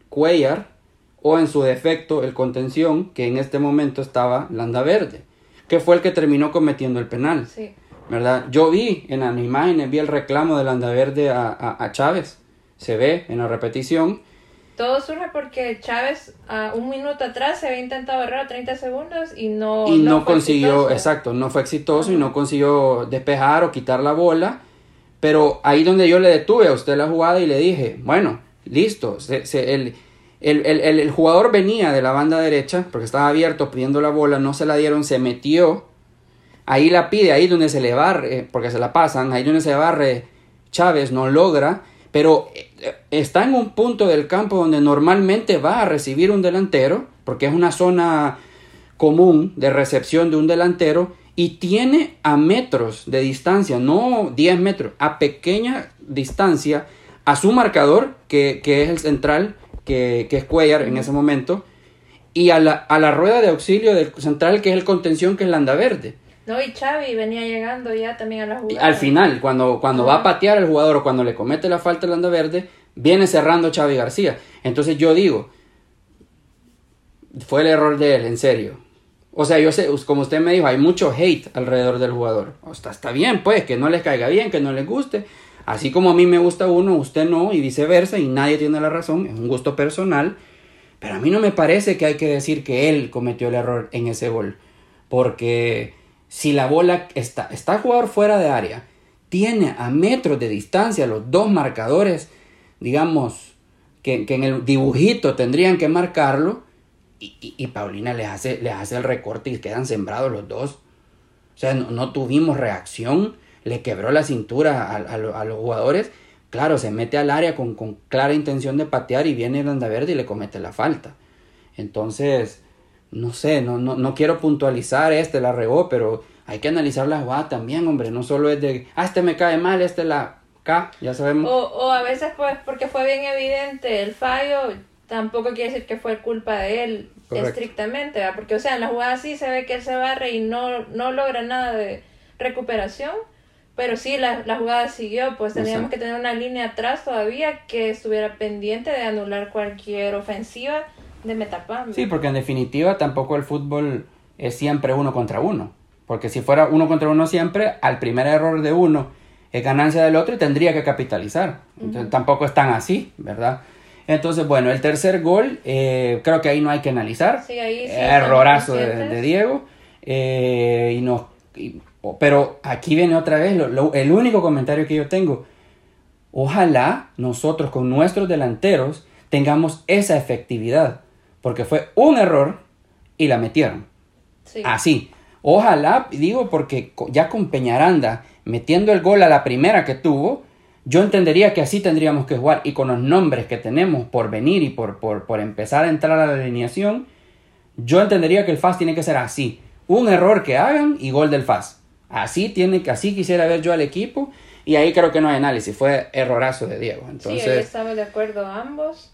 Cuellar o en su defecto el contención, que en este momento estaba Landa Verde, que fue el que terminó cometiendo el penal. Sí. ¿Verdad? Yo vi en las imágenes, vi el reclamo de Landa Verde a, a, Chávez, se ve en la repetición. Todo surge porque Chávez a un minuto atrás se había intentado agarrar 30 segundos y no, y no, consiguió, exacto, no fue exitoso y no consiguió despejar o quitar la bola. Pero ahí donde yo le detuve a usted la jugada y le dije, bueno, listo, se, se, el, el, el, el, jugador venía de la banda derecha porque estaba abierto pidiendo la bola, no se la dieron, se metió. Ahí la pide, ahí donde se le barre, porque se la pasan, ahí donde se barre Chávez no logra, pero eh, está en un punto del campo donde normalmente va a recibir un delantero, porque es una zona común de recepción de un delantero, y tiene a metros de distancia, no 10 metros, a pequeña distancia, a su marcador, que, que es el central, que, es Cuellar en ese momento, y a la, a la rueda de auxilio del central, que es el contención, que es Landa Verde. No, y Xavi venía llegando ya también a la jugada. Al final, cuando, cuando va a patear al jugador o cuando le comete la falta Landa Verde, viene cerrando Xavi García. Entonces yo digo, fue el error de él, en serio. O sea, yo sé, como usted me dijo, hay mucho hate alrededor del jugador. O está, está bien, pues, que no les caiga bien, que no les guste. Así como a mí me gusta uno, usted no, y viceversa, y nadie tiene la razón, es un gusto personal. Pero a mí no me parece que hay que decir que él cometió el error en ese gol. Porque si la bola está, está el jugador fuera de área, tiene a metros de distancia los dos marcadores, digamos, que, en el dibujito tendrían que marcarlo, y, Paulina les hace, les hace el recorte y quedan sembrados los dos. O sea, no, tuvimos reacción, le quebró la cintura a, los jugadores. Claro, se mete al área con, con clara intención de patear y viene Verde y le comete la falta. Entonces, no sé, no, no, no quiero puntualizar, este la regó, pero hay que analizar la jugada también, hombre. No solo es de, ah, este me cae mal, este la K, ya sabemos. O, o a veces, pues, porque fue bien evidente el fallo, tampoco quiere decir que fue culpa de él estrictamente, ¿verdad? Porque, o sea, en la jugada sí se ve que él se barre y no, no logra nada de recuperación. Pero sí, la, la jugada siguió, pues teníamos que tener una línea atrás todavía que estuviera pendiente de anular cualquier ofensiva de Metapam. Sí, porque en definitiva tampoco el fútbol es siempre uno contra uno. Porque si fuera uno contra uno siempre, al primer error de uno es ganancia del otro y tendría que capitalizar. Entonces tampoco es tan así, ¿verdad? Entonces, bueno, el tercer gol, eh, creo que ahí no hay que analizar. Sí, ahí sí Errorazo de, Diego. Eh, y no, pero aquí viene otra vez el único comentario que yo tengo. Ojalá nosotros con nuestros delanteros tengamos esa efectividad porque fue un error y la metieron. Así. Ojalá, digo, porque ya con Peñaranda metiendo el gol a la primera que tuvo, yo entendería que así tendríamos que jugar y con los nombres que tenemos por venir y por, por, por empezar a entrar a la alineación, yo entendería que el FAS tiene que ser así. Un error que hagan y gol del FAS. Así tiene que, así quisiera ver yo al equipo y ahí creo que no hay análisis, fue errorazo de Diego. Entonces, sí, ahí estamos de acuerdo ambos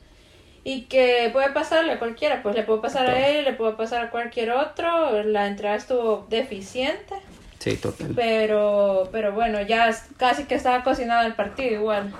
y que puede pasarle a cualquiera, pues le puede pasar a él, le puede pasar a cualquier otro, la entrada estuvo deficiente. Sí, total. Pero, pero bueno, ya casi que estaba cocinado el partido igual.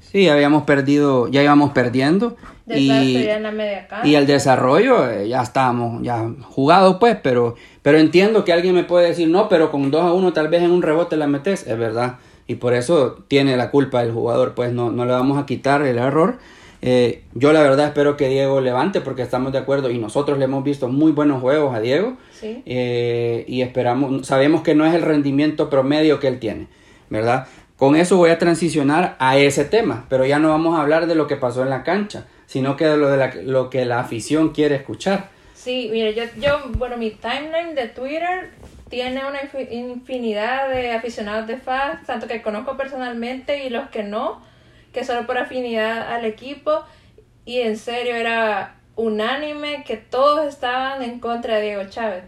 Sí, habíamos perdido, ya íbamos perdiendo. Y, en la media y el desarrollo eh, ya estábamos ya jugados pues, pero, pero entiendo que alguien me puede decir, no, pero con 2 a 1 tal vez en un rebote la metes, es verdad. Y por eso tiene la culpa el jugador, pues no, no le vamos a quitar el error eh, yo la verdad espero que Diego levante porque estamos de acuerdo y nosotros le hemos visto muy buenos juegos a Diego eh, y esperamos, sabemos que no es el rendimiento promedio que él tiene, ¿verdad? Con eso voy a transicionar a ese tema, pero ya no vamos a hablar de lo que pasó en la cancha, sino que de lo, de lo que la afición quiere escuchar. Sí, mire, yo, yo, bueno, mi timeline de Twitter tiene una infinidad de aficionados de fans, tanto que conozco personalmente y los que no que solo por afinidad al equipo y en serio era unánime que todos estaban en contra de Diego Chávez.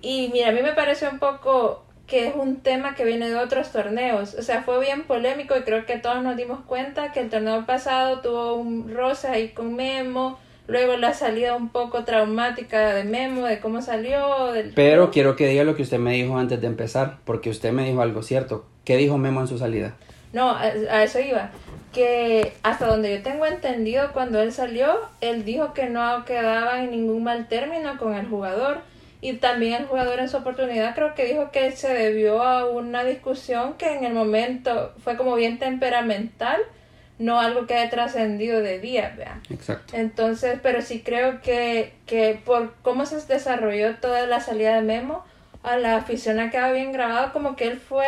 Y mira, a mí me pareció un poco que es un tema que viene de otros torneos. O sea, fue bien polémico y creo que todos nos dimos cuenta que el torneo pasado tuvo un roce ahí con Memo. Luego la salida un poco traumática de Memo, de cómo salió. Del... Pero quiero que diga lo que usted me dijo antes de empezar, porque usted me dijo algo cierto. ¿Qué dijo Memo en su salida? No, a eso iba que hasta donde yo tengo entendido cuando él salió, él dijo que no quedaba en ningún mal término con el jugador y también el jugador en su oportunidad creo que dijo que se debió a una discusión que en el momento fue como bien temperamental, no algo que haya trascendido de día, vean. Exacto. Entonces, pero sí creo que, que por cómo se desarrolló toda la salida de Memo, a la afición ha quedado bien grabado como que él fue,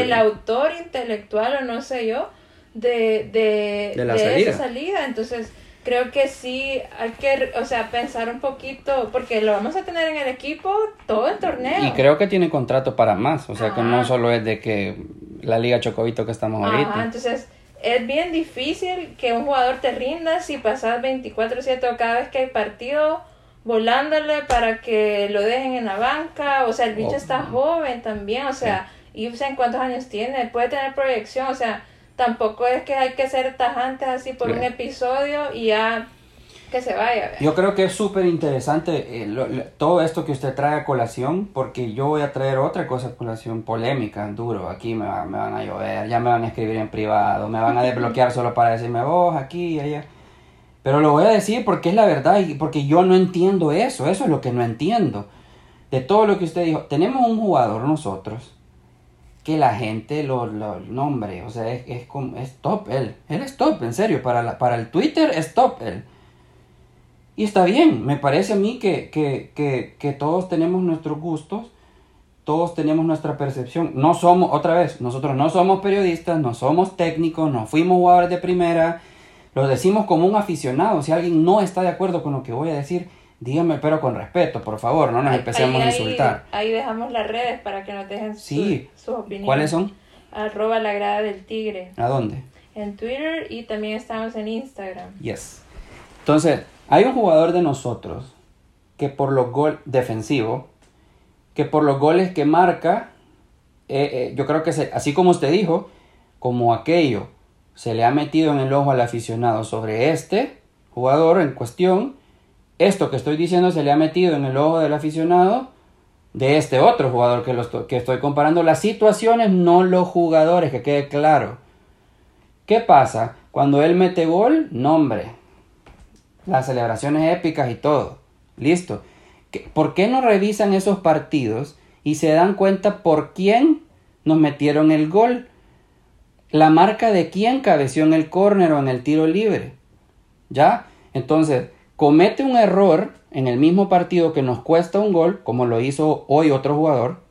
el autor intelectual o no sé yo de, de, la esa salida. Entonces, creo que sí hay que, o sea, pensar un poquito, porque lo vamos a tener en el equipo todo el torneo. Y creo que tiene contrato para más, o sea, que no solo es de que la Liga Chocobito que estamos ahorita. entonces es bien difícil que un jugador te rinda si pasas 24-7 cada vez que hay partido volándole para que lo dejen en la banca, o sea, el bicho oh. está joven también, o sea, y no sé en cuántos años tiene, puede tener proyección, o sea, tampoco es que hay que ser tajantes así por un episodio y ya que se vaya. Yo creo que es súper interesante eh, todo esto que usted trae a colación, porque yo voy a traer otra cosa a colación polémica, duro. Aquí me, me van a llover, ya me van a escribir en privado, me van a desbloquear (laughs) solo para decirme vos aquí y allá. Pero lo voy a decir porque es la verdad y porque yo no entiendo eso. Eso es lo que no entiendo. De todo lo que usted dijo. Tenemos un jugador nosotros que la gente lo, lo nombre. O sea, es, es, es top él. Él es top, en serio. Para, la, para el Twitter es top él. Y está bien. Me parece a mí que, que, que, que todos tenemos nuestros gustos. Todos tenemos nuestra percepción. No somos, otra vez, nosotros no somos periodistas, no somos técnicos, no fuimos jugadores de primera lo decimos como un aficionado. Si alguien no está de acuerdo con lo que voy a decir, dígame, pero con respeto, por favor, no nos empecemos a insultar. Ahí, dejamos las redes para que nos dejen sí. sus opiniones. ¿Cuáles son? Arroba la grada del tigre. ¿A dónde? En Twitter y también estamos en Instagram. Yes. Entonces, hay un jugador de nosotros que por los goles defensivo, que por los goles que marca, eh, eh, yo creo que así como usted dijo, como aquello se le ha metido en el ojo al aficionado sobre este jugador en cuestión, esto que estoy diciendo se le ha metido en el ojo del aficionado de este otro jugador que, lo que estoy comparando. Las situaciones, no los jugadores, que quede claro. ¿Qué pasa? Cuando él mete gol, nombre. Las celebraciones épicas y todo. Listo. ¿Por qué no revisan esos partidos y se dan cuenta por quién nos metieron el gol? La marca de quién cabeció en el córner o en el tiro libre. ¿Ya? Entonces, comete un error en el mismo partido que nos cuesta un gol, como lo hizo hoy otro jugador,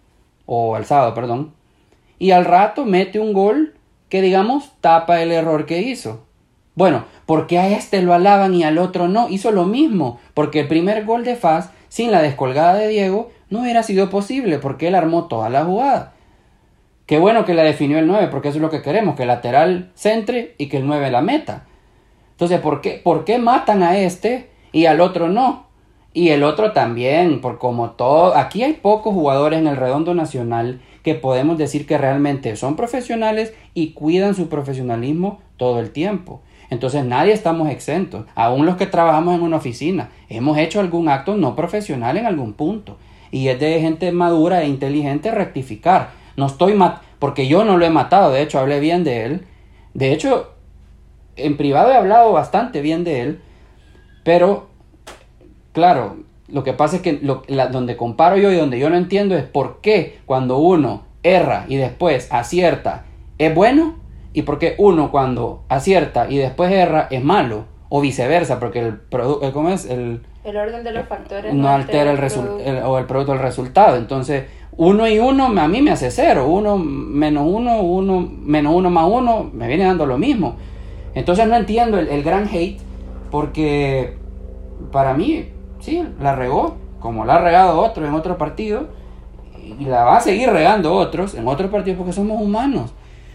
o el sábado, perdón, y al rato mete un gol que, digamos, tapa el error que hizo. Bueno, ¿por qué a este lo alaban y al otro no? Hizo lo mismo, porque el primer gol de Faz, sin la descolgada de Diego, no hubiera sido posible, porque él armó toda la jugada. Qué bueno que la definió el 9, porque eso es lo que queremos, que el lateral centre y que el 9 la meta. Entonces, ¿por qué, ¿por qué matan a este y al otro no? Y el otro también, por como todo, aquí hay pocos jugadores en el redondo nacional que podemos decir que realmente son profesionales y cuidan su profesionalismo todo el tiempo. Entonces nadie estamos exentos, aún los que trabajamos en una oficina, hemos hecho algún acto no profesional en algún punto. Y es de gente madura e inteligente rectificar. No estoy mat porque yo no lo he matado, de hecho hablé bien de él. De hecho, en privado he hablado bastante bien de él, pero claro, lo que pasa es que lo, donde comparo yo y donde yo no entiendo es por qué cuando uno erra y después acierta es bueno y por qué uno cuando acierta y después erra es malo o viceversa, porque el producto, ¿cómo es? El, el orden de los factores no, altera, el, el, o el producto del resultado. Entonces, uno y uno a mí me hace cero. Uno menos uno, uno menos uno más uno, me viene dando lo mismo. Entonces no entiendo el, gran hate porque para mí, sí, la regó, como la ha regado otro en otro partido, y la va a seguir regando otros en otros partidos porque somos humanos.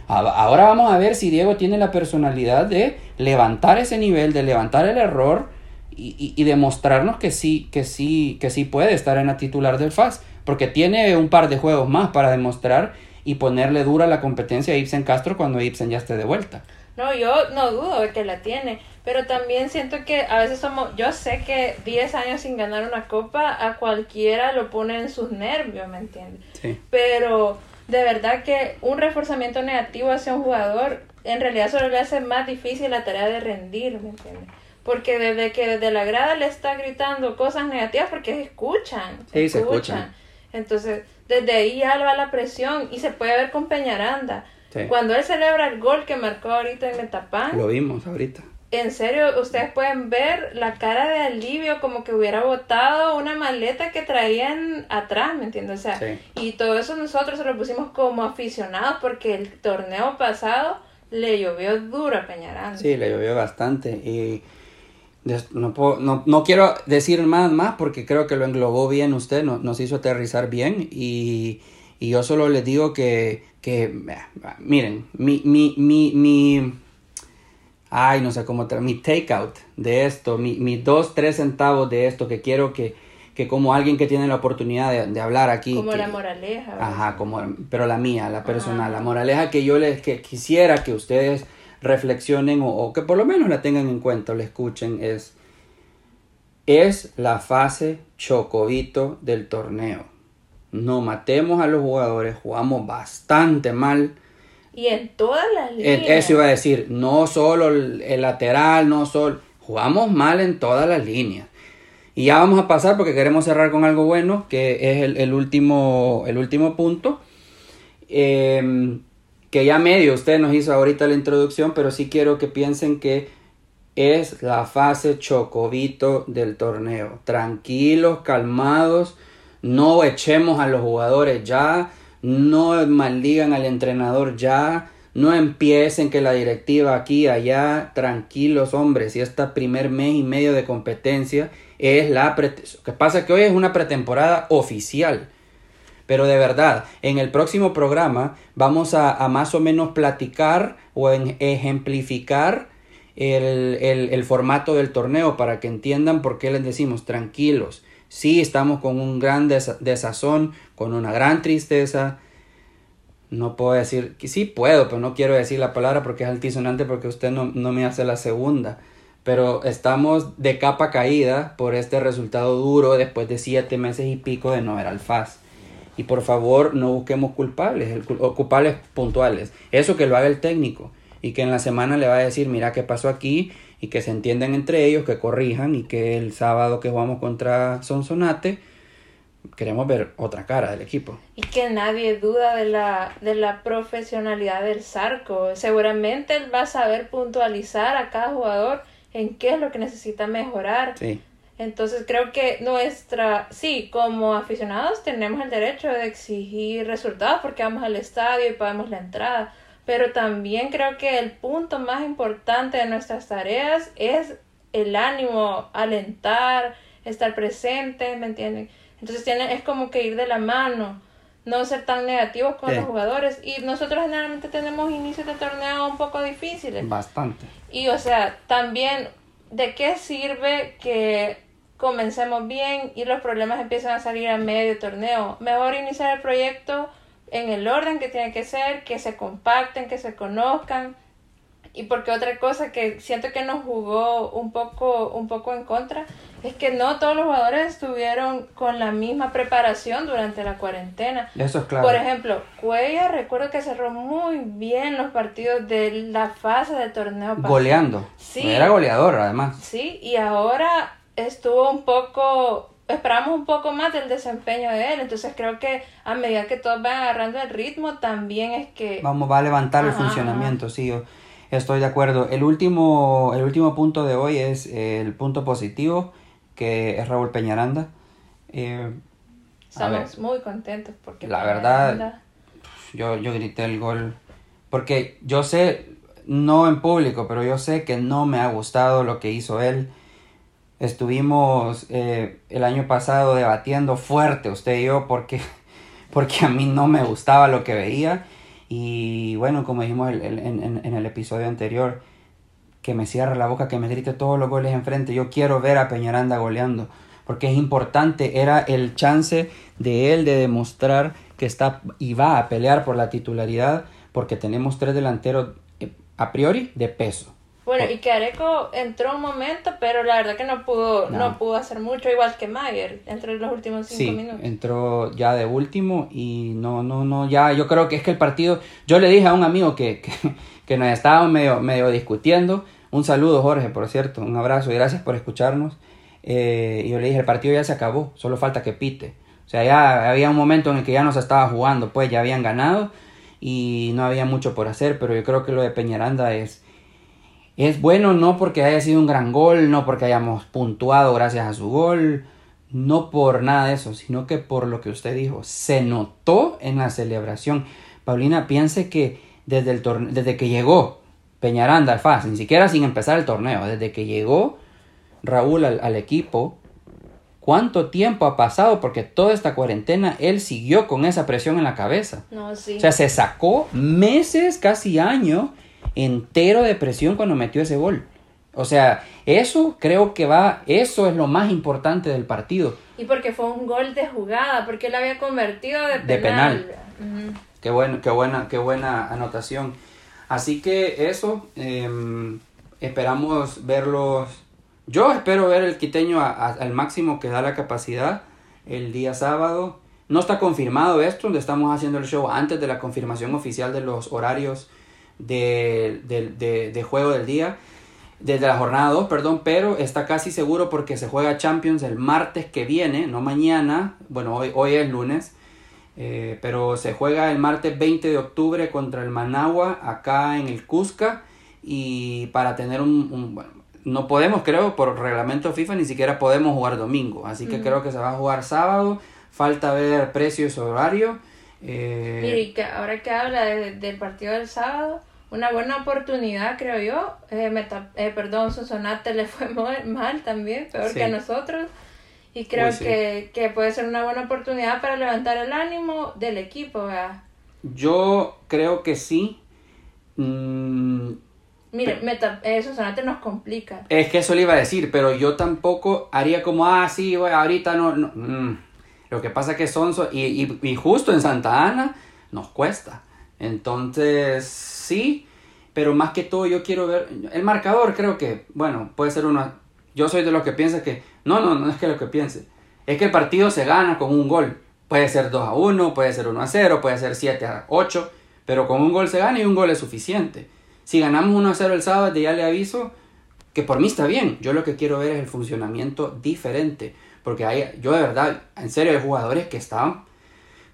Ahora vamos a ver si Diego tiene la personalidad de levantar ese nivel, de levantar el error y, y, demostrarnos que sí, que sí, que sí puede estar en la titular del FAS porque tiene un par de juegos más para demostrar y ponerle dura la competencia a Ibsen Castro cuando Ibsen ya esté de vuelta. No, yo no dudo de que la tiene, pero también siento que a veces somos, yo sé que 10 años sin ganar una copa a cualquiera lo pone en sus nervios, ¿me entiendes? Sí. Pero de verdad que un reforzamiento negativo hacia un jugador en realidad solo le hace más difícil la tarea de rendir, ¿me entiendes? Porque desde que desde la grada le está gritando cosas negativas porque escuchan. Sí, se escuchan. Entonces, desde ahí ya va la presión y se puede ver con Peñaranda. Cuando él celebra el gol que marcó ahorita en Metapán. Lo vimos ahorita. En serio, ustedes pueden ver la cara de alivio como que hubiera botado una maleta que traían atrás, ¿me entiendes? O sea, y todo eso nosotros se lo pusimos como aficionados porque el torneo pasado le llovió duro a Peñaranda. Sí, le llovió bastante y no, puedo, no, no, quiero decir más, más porque creo que lo englobó bien usted, nos hizo aterrizar bien y, y, yo solo les digo que, que miren, mi, mi, mi, mi, ay, no sé cómo, mi takeout de esto, mi, mi dos, tres centavos de esto que quiero que, que como alguien que tiene la oportunidad de, de hablar aquí. Como la moraleja. Ajá, como, pero la mía, la personal, la moraleja que yo les que quisiera que ustedes reflexionen o, que por lo menos la tengan en cuenta o la escuchen es, es la fase chocobito del torneo. No matemos a los jugadores, jugamos bastante mal. Y en todas las líneas. Eso iba a decir, no solo el, lateral, no solo... Jugamos mal en todas las líneas. Y ya vamos a pasar porque queremos cerrar con algo bueno, que es el, último, el último punto. Em, que ya medio usted nos hizo ahorita la introducción, pero sí quiero que piensen que es la fase chocobito del torneo. Tranquilos, calmados, no echemos a los jugadores ya, no maldigan al entrenador ya, no empiecen que la directiva aquí, allá, tranquilos hombres, y esta primer mes y medio de competencia es la... que pasa que hoy es una pretemporada oficial. Pero de verdad, en el próximo programa vamos a, más o menos platicar o ejemplificar el, el, formato del torneo para que entiendan por qué les decimos tranquilos. Sí, estamos con un gran desazón, con una gran tristeza, no puedo decir sí puedo, pero no quiero decir la palabra porque es altisonante porque usted no, no, me hace la segunda. Pero estamos de capa caída por este resultado duro después de siete meses y pico de no ver al FAS. Y por favor no busquemos culpables, o culpables puntuales. Eso que lo haga el técnico y que en la semana le va a decir, mira qué pasó aquí y que se entiendan entre ellos, que corrijan y que el sábado que jugamos contra Sonsonate queremos ver otra cara del equipo. Y que nadie duda de la, de la profesionalidad del Zarco. Seguramente él va a saber puntualizar a cada jugador en qué es lo que necesita mejorar. Sí. Entonces creo que nuestra, sí, como aficionados tenemos el derecho de exigir resultados porque vamos al estadio y pagamos la entrada, pero también creo que el punto más importante de nuestras tareas es el ánimo, alentar, estar presente, ¿me entienden? Entonces tiene, es como que ir de la mano, no ser tan negativos con los jugadores. Y nosotros generalmente tenemos inicios de torneo un poco difíciles. Bastante. Y o sea, también, ¿de qué sirve que comencemos bien y los problemas empiezan a salir a medio torneo? Mejor iniciar el proyecto en el orden que tiene que ser, que se compacten, que se conozcan y porque otra cosa que siento que nos jugó un poco, un poco en contra es que no todos los jugadores estuvieron con la misma preparación durante la cuarentena. Eso es claro. Por ejemplo, Cuella recuerdo que cerró muy bien los partidos de la fase de torneo. Goleando. Sí. Era goleador además. Sí, y ahora estuvo un poco esperamos un poco más del desempeño de él. Entonces creo que a medida que todos van agarrando el ritmo, también es que... Vamos, va a levantar el funcionamiento, sí. Yo estoy de acuerdo. El último, el último punto de hoy es el punto positivo, que es Raúl Peñaranda. Eh, Estamos muy contentos porque... La verdad, yo, yo grité el gol. Porque yo sé, no en público, pero yo sé que no me ha gustado lo que hizo él Estuvimos eh, el año pasado debatiendo fuerte usted y yo porque, (laughs) porque a mí no me gustaba lo que veía. Y bueno, como dijimos en, el episodio anterior, que me cierre la boca, que me grite todos los goles enfrente. Yo quiero ver a Peñaranda goleando, porque es importante, era el chance de él de demostrar que está y va a pelear por la titularidad, porque tenemos tres delanteros eh, a priori de peso. Bueno, y que Areco entró un momento, pero la verdad que no pudo, no. pudo hacer mucho, igual que Mayer, entre los últimos cinco sí, minutos. entró ya de último y no, no, no, ya, yo creo que es que el partido, yo le dije a un amigo que, que, que nos estábamos medio, medio discutiendo, un saludo Jorge, por cierto, un abrazo y gracias por escucharnos, eh, y yo le dije, el partido ya se acabó, solo falta que pite. O sea, ya había un momento en el que ya no se estaba jugando, pues ya habían ganado y no había mucho por hacer, pero yo creo que lo de Peñaranda es es bueno no porque haya sido un gran gol, no porque hayamos puntuado gracias a su gol, no por nada de eso, sino que por lo que usted dijo, se notó en la celebración. Paulina, piense que desde, el desde que llegó Peñaranda al FAS, ni siquiera sin empezar el torneo, desde que llegó Raúl al, equipo, cuánto tiempo ha pasado porque toda esta cuarentena él siguió con esa presión en la cabeza. No, sí. O sea, se sacó meses, casi años entero de presión cuando metió ese gol. O sea, eso creo que va, eso es lo más importante del partido. Y porque fue un gol de jugada, porque él había convertido de penal. Qué, bueno, qué, buena, qué buena anotación. Así que eso, em, esperamos verlos. Yo espero ver el quiteño al máximo que da la capacidad el día sábado. No está confirmado esto, donde estamos haciendo el show antes de la confirmación oficial de los horarios de, de, de, juego del día. desde la jornada 2, perdón, pero está casi seguro porque se juega Champions el martes que viene, no mañana, bueno, hoy, hoy es lunes, eh, pero se juega el martes 20 de octubre contra el Managua acá en el Cusca y para tener un, bueno, no podemos creo por reglamento FIFA ni siquiera podemos jugar domingo, así que creo que se va a jugar sábado, falta ver precios y horario. Eh... Mire, que ahora que habla del partido del sábado, una buena oportunidad, creo yo. Eh, eh, perdón, Sonsonate le fue (laughs) mal también, peor que a nosotros. Y creo que, que, puede ser una buena oportunidad para levantar el ánimo del equipo. ¿verdad? Yo creo que sí. Mm, Mire, meta, eh, Sonsonate nos complica. Es que eso le iba a decir, pero yo tampoco haría como, ah, sí, ahorita no. no. Mm. Lo que pasa es que Sonso, y, y, y justo en Santa Ana, nos cuesta. Entonces, sí, pero más que todo yo quiero ver el marcador, creo que, bueno, puede ser uno, yo soy de los que piensa que, no, no, no es que lo que piense, es que el partido se gana con un gol. Puede ser 2 a 1, puede ser 1 a 0, puede ser 7 a 8, pero con un gol se gana y un gol es suficiente. Si ganamos 1 a 0 el sábado, ya le aviso que por mí está bien. Yo lo que quiero ver es el funcionamiento diferente. Porque hay, yo de verdad, en serio, hay jugadores que estaban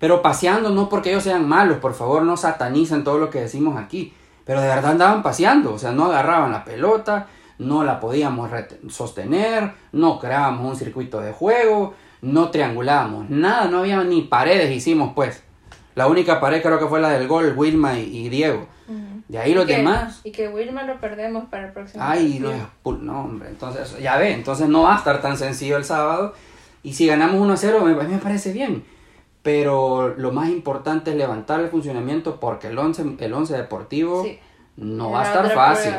pero paseando no porque ellos sean malos, por favor no satanicen todo lo que decimos aquí. Pero de verdad andaban paseando, o sea, no agarraban la pelota, no la podíamos sostener, no creábamos un circuito de juego, no triangulábamos, nada, no había ni paredes hicimos pues. La única pared creo que fue la del gol, Wilma y, Diego. De ahí los demás. Y que Wilma lo perdemos para el próximo. Ay, no, no, hombre, entonces ya ve, entonces no va a estar tan sencillo el sábado. Y si ganamos 1-0, a mí me parece bien pero lo más importante es levantar el funcionamiento porque el 11 el once deportivo no va a estar fácil.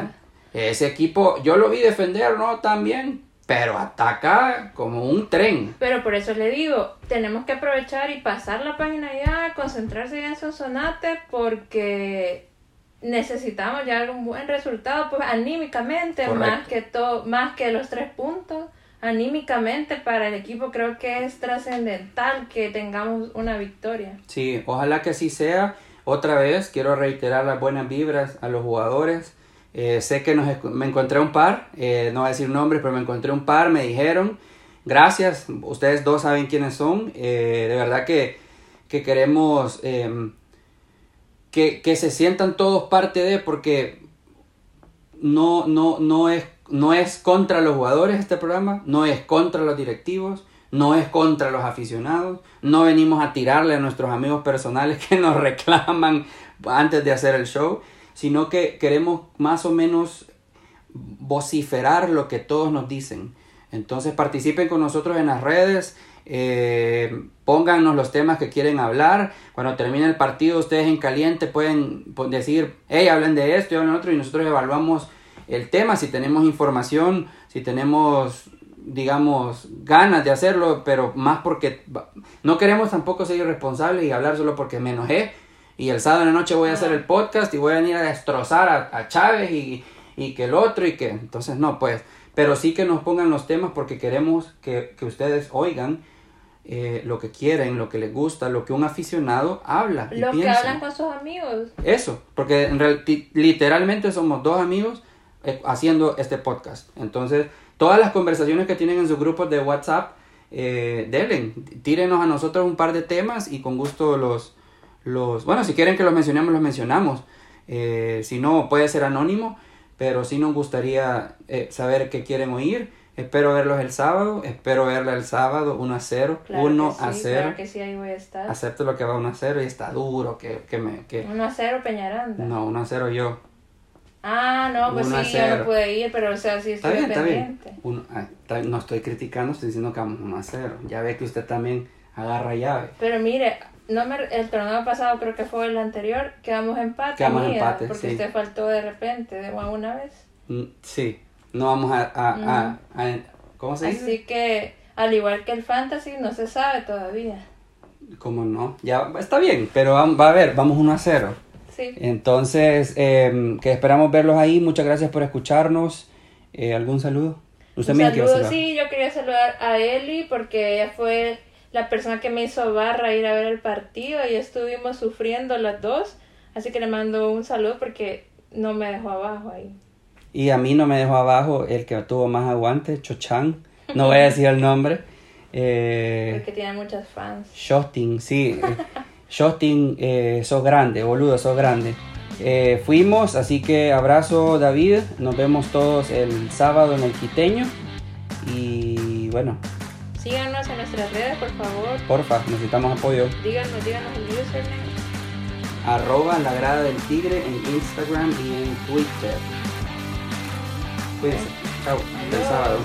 Ese equipo, yo lo vi defender, ¿no? También, pero ataca como un tren. Pero por eso le digo, tenemos que aprovechar y pasar la página ya, concentrarse en Sonsonate porque necesitamos ya un buen resultado, pues anímicamente, más que todo, más que los tres puntos anímicamente para el equipo creo que es trascendental que tengamos una victoria. Sí, ojalá que así sea. Otra vez quiero reiterar las buenas vibras a los jugadores. Eh, sé que nos, me encontré un par, eh, no voy a decir nombres, pero me encontré un par, me dijeron, gracias, ustedes dos saben quiénes son, eh, de verdad que, que queremos em, que, que se sientan todos parte de, porque no, no, no es no es contra los jugadores este programa, no es contra los directivos, no es contra los aficionados, no venimos a tirarle a nuestros amigos personales (laughs) que nos reclaman antes de hacer el show, sino que queremos más o menos vociferar lo que todos nos dicen. Entonces participen con nosotros en las redes, eh, póngannos los temas que quieren hablar. Cuando termine el partido, ustedes en caliente pueden decir, hey, hablen de esto y hablen de otro, y nosotros evaluamos el tema, si tenemos información, si tenemos, digamos, ganas de hacerlo, pero más porque no queremos tampoco ser irresponsables y hablar solo porque me enojé. Y el sábado en la noche voy a hacer el podcast y voy a venir a destrozar a, Chávez y, que el otro y que... Entonces, no, pues, pero sí que nos pongan los temas porque queremos que, ustedes oigan eh, lo que quieren, lo que les gusta, lo que un aficionado habla. Lo que hablan con sus amigos. Eso, porque en literalmente somos dos amigos haciendo este podcast. Entonces, todas las conversaciones que tienen en sus grupos de WhatsApp, eh, denle, tírenos a nosotros un par de temas y con gusto los, los bueno, si quieren que los mencionemos, los mencionamos. Eh, si no, puede ser anónimo, pero sí nos gustaría eh, saber qué quieren oír. Espero verlos el sábado, espero verla el sábado 1 a 0, 1 a 0. Claro que sí, ahí voy a estar. Acepto lo que va 1 a 0 y está duro que, que me... Que... 1 a 0 Peñaranda. No, 1 a 0 yo. Ah, no, pues sí, yo no pude ir, pero o sea, sí estoy está bien, Está bien. Ah, no estoy criticando, estoy diciendo que vamos 1 a 0. Ya ve que usted también agarra llave. Pero mire, no me, el torneo pasado creo que fue el anterior, quedamos empate. Quedamos empate, Porque usted faltó de repente, de una vez. Mm, sí, no vamos a, a, a, ¿Cómo se dice? Así que, al igual que el fantasy, no se sabe todavía. ¿Cómo no? Ya está bien, pero va a ver, vamos 1 a 0. Entonces, eh, que esperamos verlos ahí. Muchas gracias por escucharnos. Eh, ¿Algún saludo? ¿Usted Un saludo, sí, yo quería saludar a Eli porque ella fue la persona que me hizo barra ir a ver el partido y estuvimos sufriendo las dos. Así que le mando un saludo porque no me dejó abajo ahí. Y a mí no me dejó abajo el que tuvo más aguante, Chochan. No voy a decir el nombre. (laughs) Eh, Porque tiene muchas fans. Shosting, sí. (laughs) Shosting, eh, sos grande, boludo, sos grande. Eh, fuimos, así que abrazo David. Nos vemos todos el sábado en el Quiteño. Y bueno, Síganos en nuestras redes, por favor. porfa, necesitamos apoyo. Díganos, díganos el username. Arroba la grada del tigre en Instagram y en Twitter. Cuídense. Chao. Hasta el sábado.